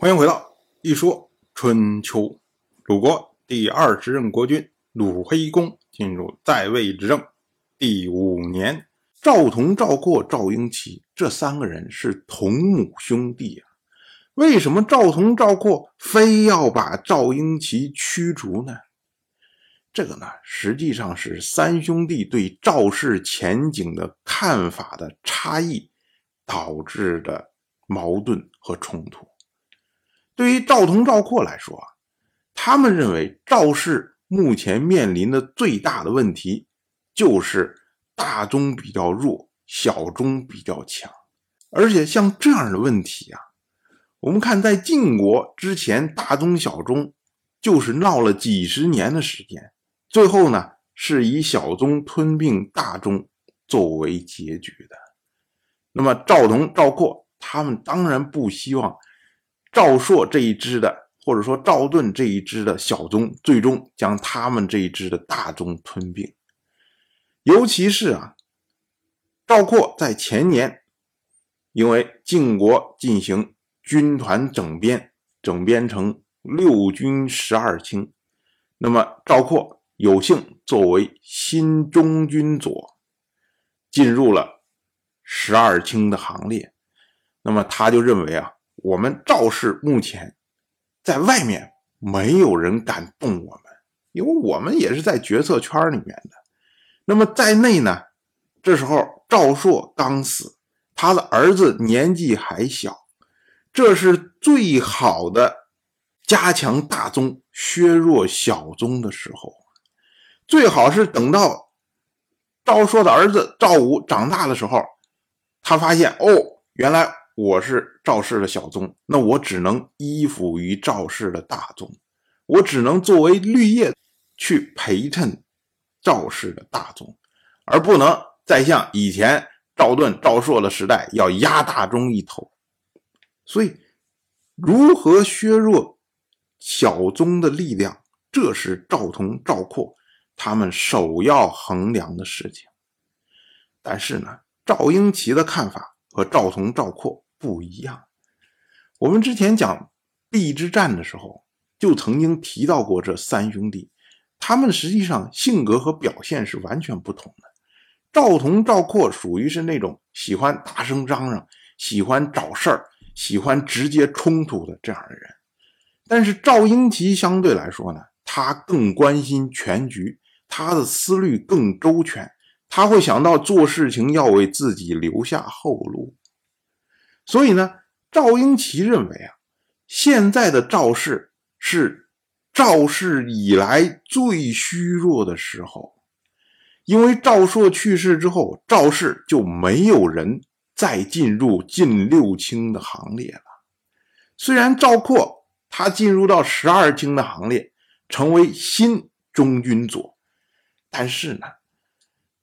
欢迎回到一说春秋。鲁国第二十任国君鲁黑公进入在位执政第五年，赵同、赵括、赵婴齐这三个人是同母兄弟啊。为什么赵同、赵括非要把赵婴齐驱逐呢？这个呢，实际上是三兄弟对赵氏前景的看法的差异导致的矛盾和冲突。对于赵同、赵括来说啊，他们认为赵氏目前面临的最大的问题就是大宗比较弱，小宗比较强。而且像这样的问题啊，我们看在晋国之前，大宗小宗就是闹了几十年的时间，最后呢是以小宗吞并大宗作为结局的。那么赵同、赵括他们当然不希望。赵朔这一支的，或者说赵盾这一支的小宗，最终将他们这一支的大宗吞并。尤其是啊，赵括在前年，因为晋国进行军团整编，整编成六军十二卿，那么赵括有幸作为新中军佐，进入了十二卿的行列。那么他就认为啊。我们赵氏目前在外面没有人敢动我们，因为我们也是在决策圈里面的。那么在内呢，这时候赵朔刚死，他的儿子年纪还小，这是最好的加强大宗、削弱小宗的时候。最好是等到赵朔的儿子赵武长大的时候，他发现哦，原来。我是赵氏的小宗，那我只能依附于赵氏的大宗，我只能作为绿叶去陪衬赵氏的大宗，而不能再像以前赵盾、赵朔的时代要压大宗一头。所以，如何削弱小宗的力量，这是赵同、赵括他们首要衡量的事情。但是呢，赵婴齐的看法和赵同、赵括。不一样。我们之前讲邲之战的时候，就曾经提到过这三兄弟，他们实际上性格和表现是完全不同的。赵同、赵括属于是那种喜欢大声嚷嚷、喜欢找事儿、喜欢直接冲突的这样的人，但是赵婴齐相对来说呢，他更关心全局，他的思虑更周全，他会想到做事情要为自己留下后路。所以呢，赵婴齐认为啊，现在的赵氏是赵氏以来最虚弱的时候，因为赵朔去世之后，赵氏就没有人再进入晋六卿的行列了。虽然赵括他进入到十二卿的行列，成为新中军佐，但是呢，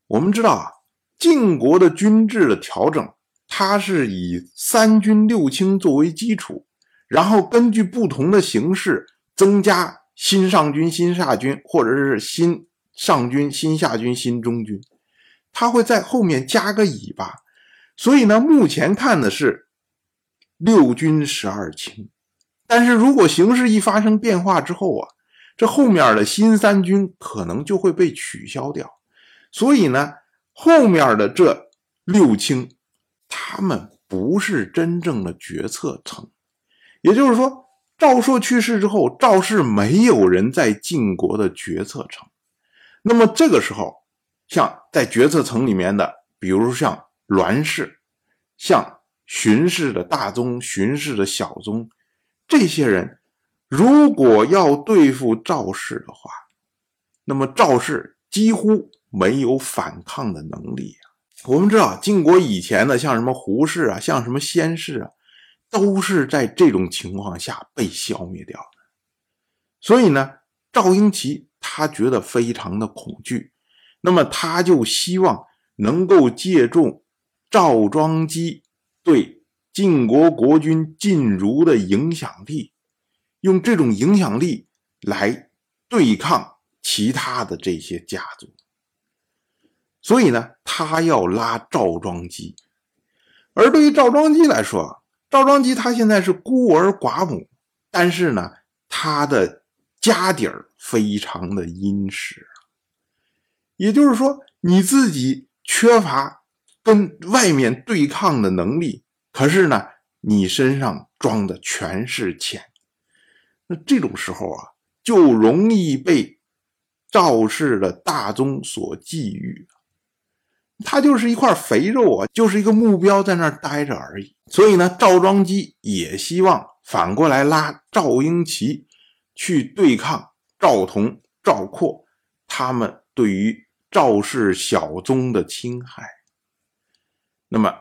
我们知道啊，晋国的军制的调整。它是以三军六卿作为基础，然后根据不同的形式增加新上军、新下军，或者是新上军、新下军、新中军，它会在后面加个尾巴。所以呢，目前看的是六军十二卿，但是如果形势一发生变化之后啊，这后面的新三军可能就会被取消掉。所以呢，后面的这六卿。他们不是真正的决策层，也就是说，赵朔去世之后，赵氏没有人在晋国的决策层。那么这个时候，像在决策层里面的，比如像栾氏、像荀氏的大宗、荀氏的小宗，这些人如果要对付赵氏的话，那么赵氏几乎没有反抗的能力啊。我们知道，晋国以前的像什么胡氏啊，像什么先氏啊，都是在这种情况下被消灭掉的。所以呢，赵婴齐他觉得非常的恐惧，那么他就希望能够借助赵庄姬对晋国国君晋如的影响力，用这种影响力来对抗其他的这些家族。所以呢，他要拉赵庄姬，而对于赵庄姬来说，赵庄吉他现在是孤儿寡母，但是呢，他的家底儿非常的殷实，也就是说，你自己缺乏跟外面对抗的能力，可是呢，你身上装的全是钱，那这种时候啊，就容易被赵氏的大宗所觊觎。他就是一块肥肉啊，就是一个目标在那儿待着而已。所以呢，赵庄基也希望反过来拉赵英奇去对抗赵同、赵括他们对于赵氏小宗的侵害。那么，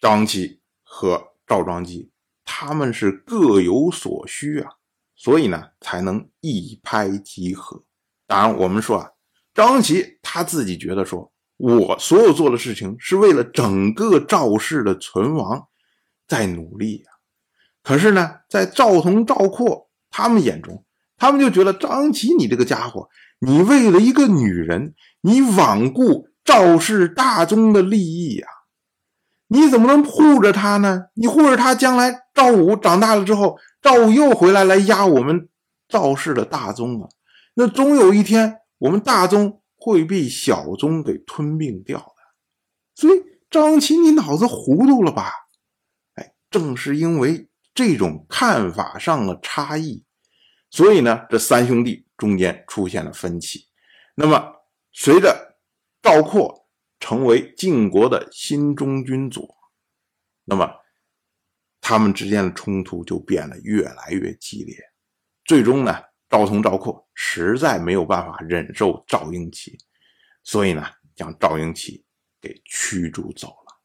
赵英奇和赵庄基他们是各有所需啊，所以呢才能一拍即合。当然，我们说啊，赵英奇他自己觉得说。我所有做的事情是为了整个赵氏的存亡在努力呀。可是呢，在赵同、赵括他们眼中，他们就觉得张琪，你这个家伙，你为了一个女人，你罔顾赵氏大宗的利益呀？你怎么能护着他呢？你护着他，将来赵武长大了之后，赵武又回来来压我们赵氏的大宗啊？那终有一天，我们大宗。会被小宗给吞并掉的，所以张琪，你脑子糊涂了吧？哎，正是因为这种看法上的差异，所以呢，这三兄弟中间出现了分歧。那么，随着赵括成为晋国的新中军佐，那么他们之间的冲突就变得越来越激烈。最终呢？赵同、赵括实在没有办法忍受赵英奇，所以呢，将赵英奇给驱逐走了。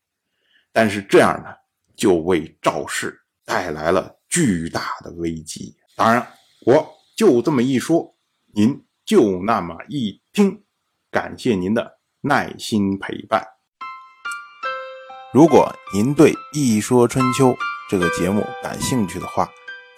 但是这样呢，就为赵氏带来了巨大的危机。当然，我就这么一说，您就那么一听。感谢您的耐心陪伴。如果您对《一说春秋》这个节目感兴趣的话，